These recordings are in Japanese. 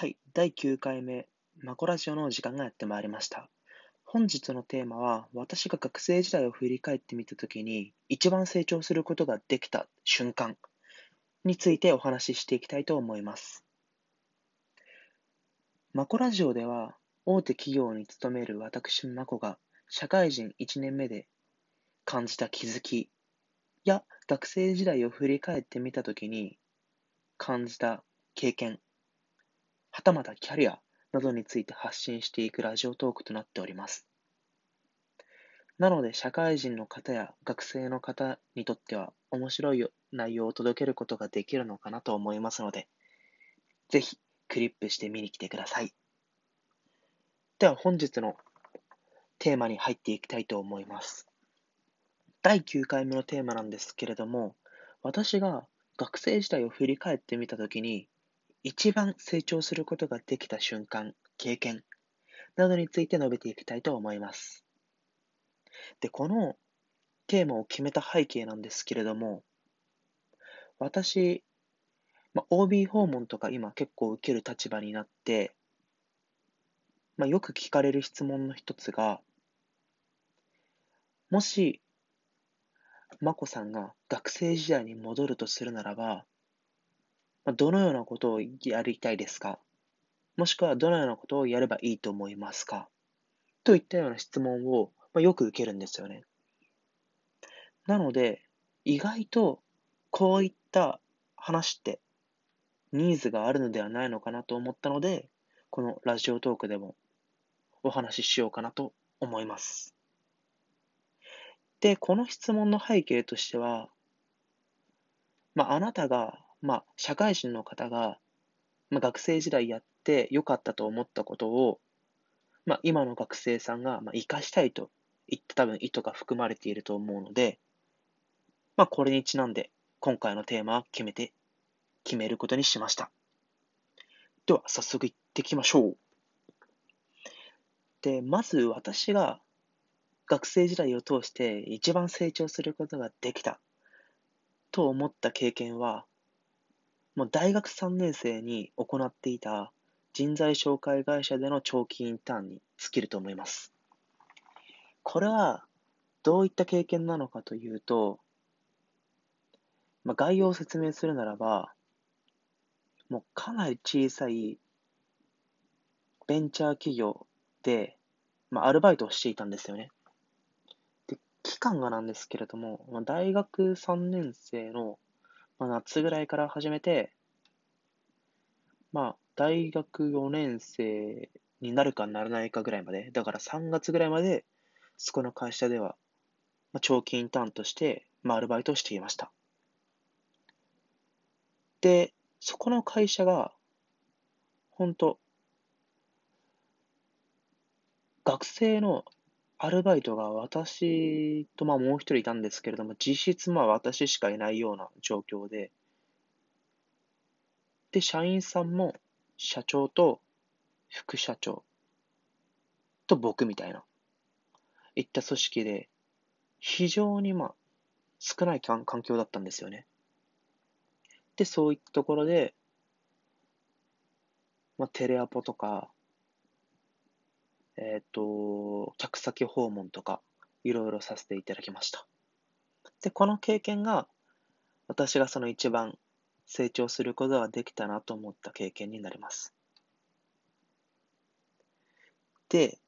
はい、第9回目、マコラジオの時間がやってまいりました。本日のテーマは、私が学生時代を振り返ってみたときに、一番成長することができた瞬間についてお話ししていきたいと思います。マコラジオでは、大手企業に勤める私マコが、社会人1年目で感じた気づきや学生時代を振り返ってみたときに感じた経験はたまたキャリアなどについて発信していくラジオトークとなっております。なので、社会人の方や学生の方にとっては面白い内容を届けることができるのかなと思いますので、ぜひクリップして見に来てください。では本日のテーマに入っていきたいと思います。第9回目のテーマなんですけれども、私が学生時代を振り返ってみたときに、一番成長することができた瞬間、経験などについて述べていきたいと思います。で、このテーマを決めた背景なんですけれども、私、まあ、OB 訪問とか今結構受ける立場になって、まあ、よく聞かれる質問の一つが、もし、まこさんが学生時代に戻るとするならば、どのようなことをやりたいですか？もしくはどのようなことをやればいいと思いますか？といったような質問を、よく受けるんですよね。なので、意外とこういった話ってニーズがあるのではないのかなと思ったので、このラジオトークでもお話ししようかなと思います。で、この質問の背景としては、まあ、あなたがまあ、社会人の方が、まあ、学生時代やってよかったと思ったことを、まあ、今の学生さんが、まあ、生かしたいといった多分意図が含まれていると思うので、まあ、これにちなんで、今回のテーマは決めて、決めることにしました。では、早速行ってきましょう。で、まず私が学生時代を通して一番成長することができたと思った経験は、もう大学3年生に行っていた人材紹介会社での長期インターンに尽きると思います。これはどういった経験なのかというと、まあ、概要を説明するならば、もうかなり小さいベンチャー企業で、まあ、アルバイトをしていたんですよね。で、期間がなんですけれども、まあ、大学3年生のまあ、夏ぐらいから始めて、まあ、大学4年生になるかならないかぐらいまで、だから3月ぐらいまで、そこの会社では、まあ、長期インターンとして、まあ、アルバイトをしていました。で、そこの会社が、本当学生のアルバイトが私とまあもう一人いたんですけれども、実質まあ私しかいないような状況で、で、社員さんも社長と副社長と僕みたいな、いった組織で、非常にまあ少ない環境だったんですよね。で、そういったところで、まあ、テレアポとか、えっ、ー、と、客先訪問とか、いろいろさせていただきました。で、この経験が、私がその一番成長することができたなと思った経験になります。で、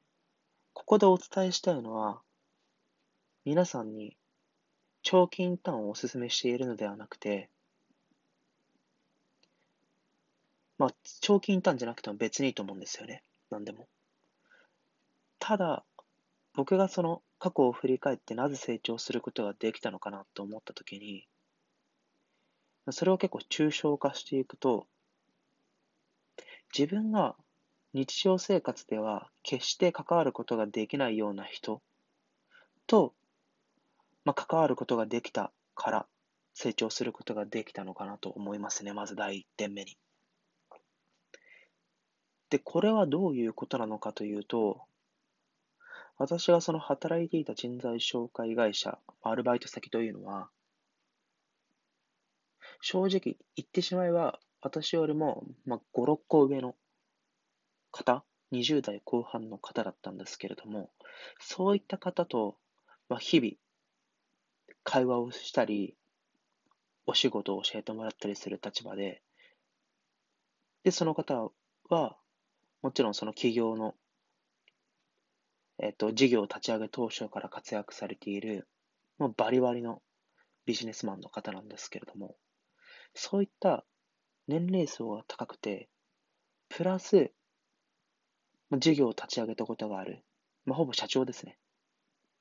ここでお伝えしたいのは、皆さんに長期インターンをお勧めしているのではなくて、まあ、長期インターンじゃなくても別にいいと思うんですよね。何でも。ただ、僕がその過去を振り返ってなぜ成長することができたのかなと思ったときに、それを結構抽象化していくと、自分が日常生活では決して関わることができないような人と、まあ、関わることができたから成長することができたのかなと思いますね。まず第一点目に。で、これはどういうことなのかというと、私がその働いていた人材紹介会社、アルバイト先というのは、正直言ってしまえば、私よりも、まあ、5、6個上の方、20代後半の方だったんですけれども、そういった方と、まあ、日々、会話をしたり、お仕事を教えてもらったりする立場で、で、その方は、もちろんその企業の、えっと、事業を立ち上げ当初から活躍されている、もうバリバリのビジネスマンの方なんですけれども、そういった年齢層が高くて、プラス、事業を立ち上げたことがある、まあ、ほぼ社長ですね、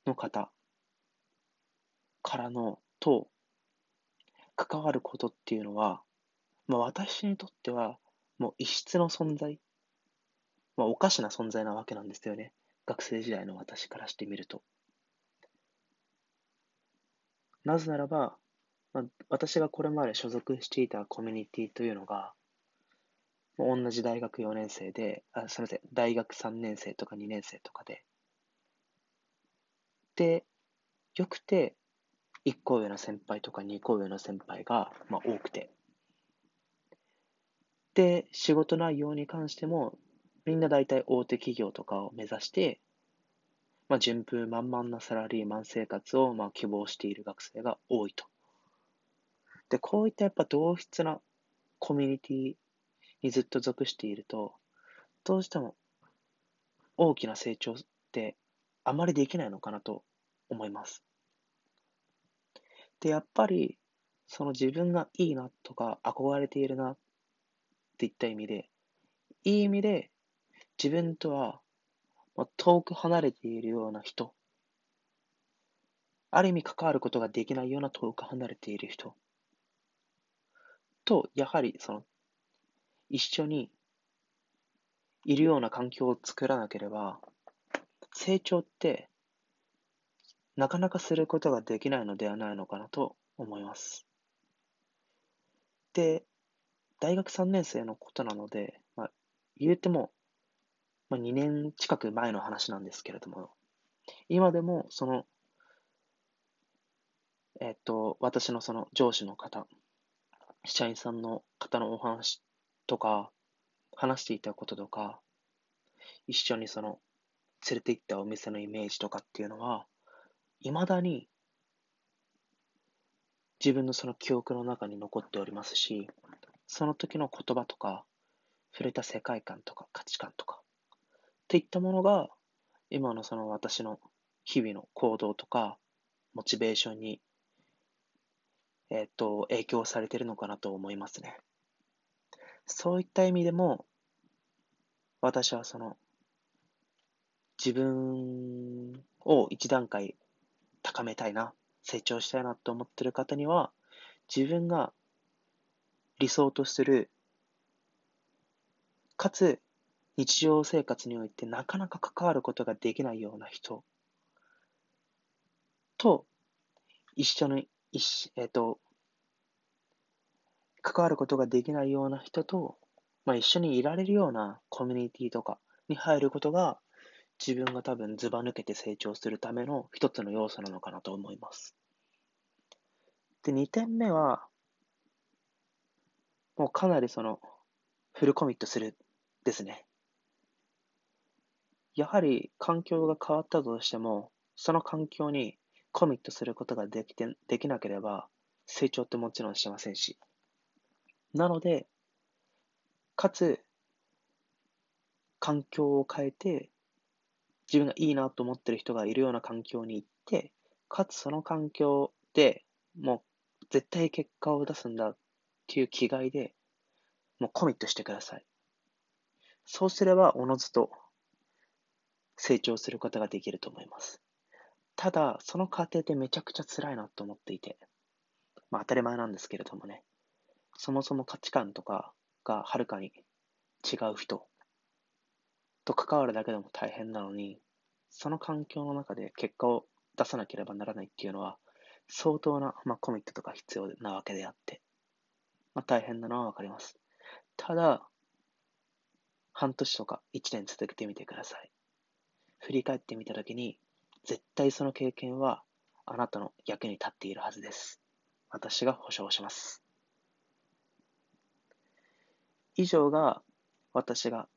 の方からの、と、関わることっていうのは、まあ、私にとっては、もう異質の存在、まあ、おかしな存在なわけなんですよね。学生時代の私からしてみると。なぜならば、まあ、私がこれまで所属していたコミュニティというのが、同じ大学4年生で、あすみません、大学3年生とか2年生とかで、で、よくて、1個上の先輩とか2個上の先輩が、まあ、多くて。で、仕事内容に関しても、みんな大体大手企業とかを目指して、まあ、順風満々なサラリーマン生活をまあ希望している学生が多いと。で、こういったやっぱ同質なコミュニティにずっと属していると、どうしても大きな成長ってあまりできないのかなと思います。で、やっぱり、その自分がいいなとか憧れているなっていった意味で、いい意味で自分とはま、遠く離れているような人、ある意味関わることができないような遠く離れている人と、やはりその、一緒にいるような環境を作らなければ、成長ってなかなかすることができないのではないのかなと思います。で、大学3年生のことなので、まあ、言うてもまあ、2年近く前の話なんですけれども、今でもその、えっと、私のその上司の方、社員さんの方のお話とか、話していたこととか、一緒にその、連れて行ったお店のイメージとかっていうのは、未だに自分のその記憶の中に残っておりますし、その時の言葉とか、触れた世界観とか価値観とか、っていったものが、今のその私の日々の行動とか、モチベーションに、えっ、と、影響されてるのかなと思いますね。そういった意味でも、私はその、自分を一段階高めたいな、成長したいなと思ってる方には、自分が理想とする、かつ日常生活においてなかなか関わることができないような人と一緒に、えっ、と、関わることができないような人と、まあ、一緒にいられるようなコミュニティとかに入ることが自分が多分ずば抜けて成長するための一つの要素なのかなと思います。で、2点目は、もうかなりその、フルコミットするですね。やはり環境が変わったとしても、その環境にコミットすることができてできなければ、成長ってもちろんしませんし。なので、かつ、環境を変えて、自分がいいなと思ってる人がいるような環境に行って、かつその環境でもう絶対結果を出すんだっていう気概で、もうコミットしてください。そうすれば、おのずと成長することができると思います。ただ、その過程でめちゃくちゃ辛いなと思っていて、まあ当たり前なんですけれどもね、そもそも価値観とかがはるかに違う人と関わるだけでも大変なのに、その環境の中で結果を出さなければならないっていうのは、相当な、まあ、コミットとか必要なわけであって、まあ、大変なのはわかります。ただ、半年とか1年続けてみてください。振り返ってみたときに、絶対その経験はあなたの役に立っているはずです。私が保証します。以上が私が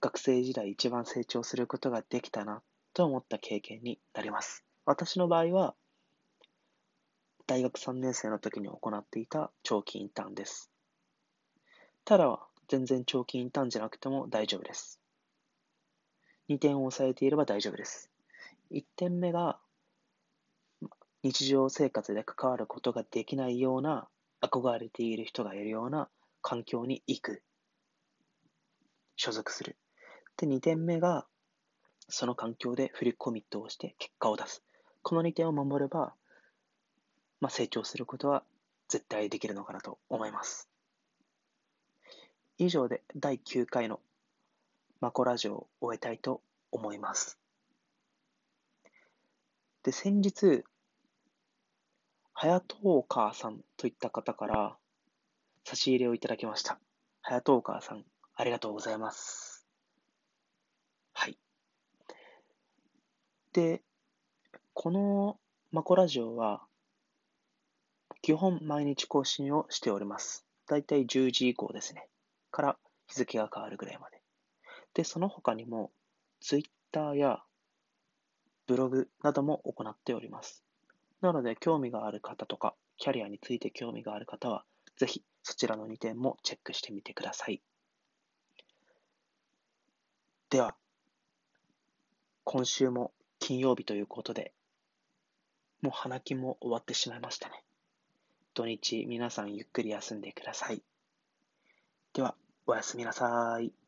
学生時代一番成長することができたなと思った経験になります。私の場合は、大学3年生の時に行っていた長期インターンです。ただ、全然長期インターンじゃなくても大丈夫です。2点を押さえていれば大丈夫です。1点目が、日常生活で関わることができないような、憧れている人がいるような環境に行く。所属する。で、2点目が、その環境でフルコミットをして結果を出す。この2点を守れば、まあ、成長することは絶対できるのかなと思います。以上で第9回のマコラジオを終えたいと思います。で、先日、はやとうかーさんといった方から差し入れをいただきました。はやとうかーさん、ありがとうございます。はい。で、このマコラジオは、基本毎日更新をしております。だいたい10時以降ですね。から日付が変わるぐらいまで。で、その他にも、Twitter やブログなども行っております。なので、興味がある方とか、キャリアについて興味がある方は、ぜひそちらの2点もチェックしてみてください。では、今週も金曜日ということで、もう花金も終わってしまいましたね。土日皆さんゆっくり休んでください。では、おやすみなさい。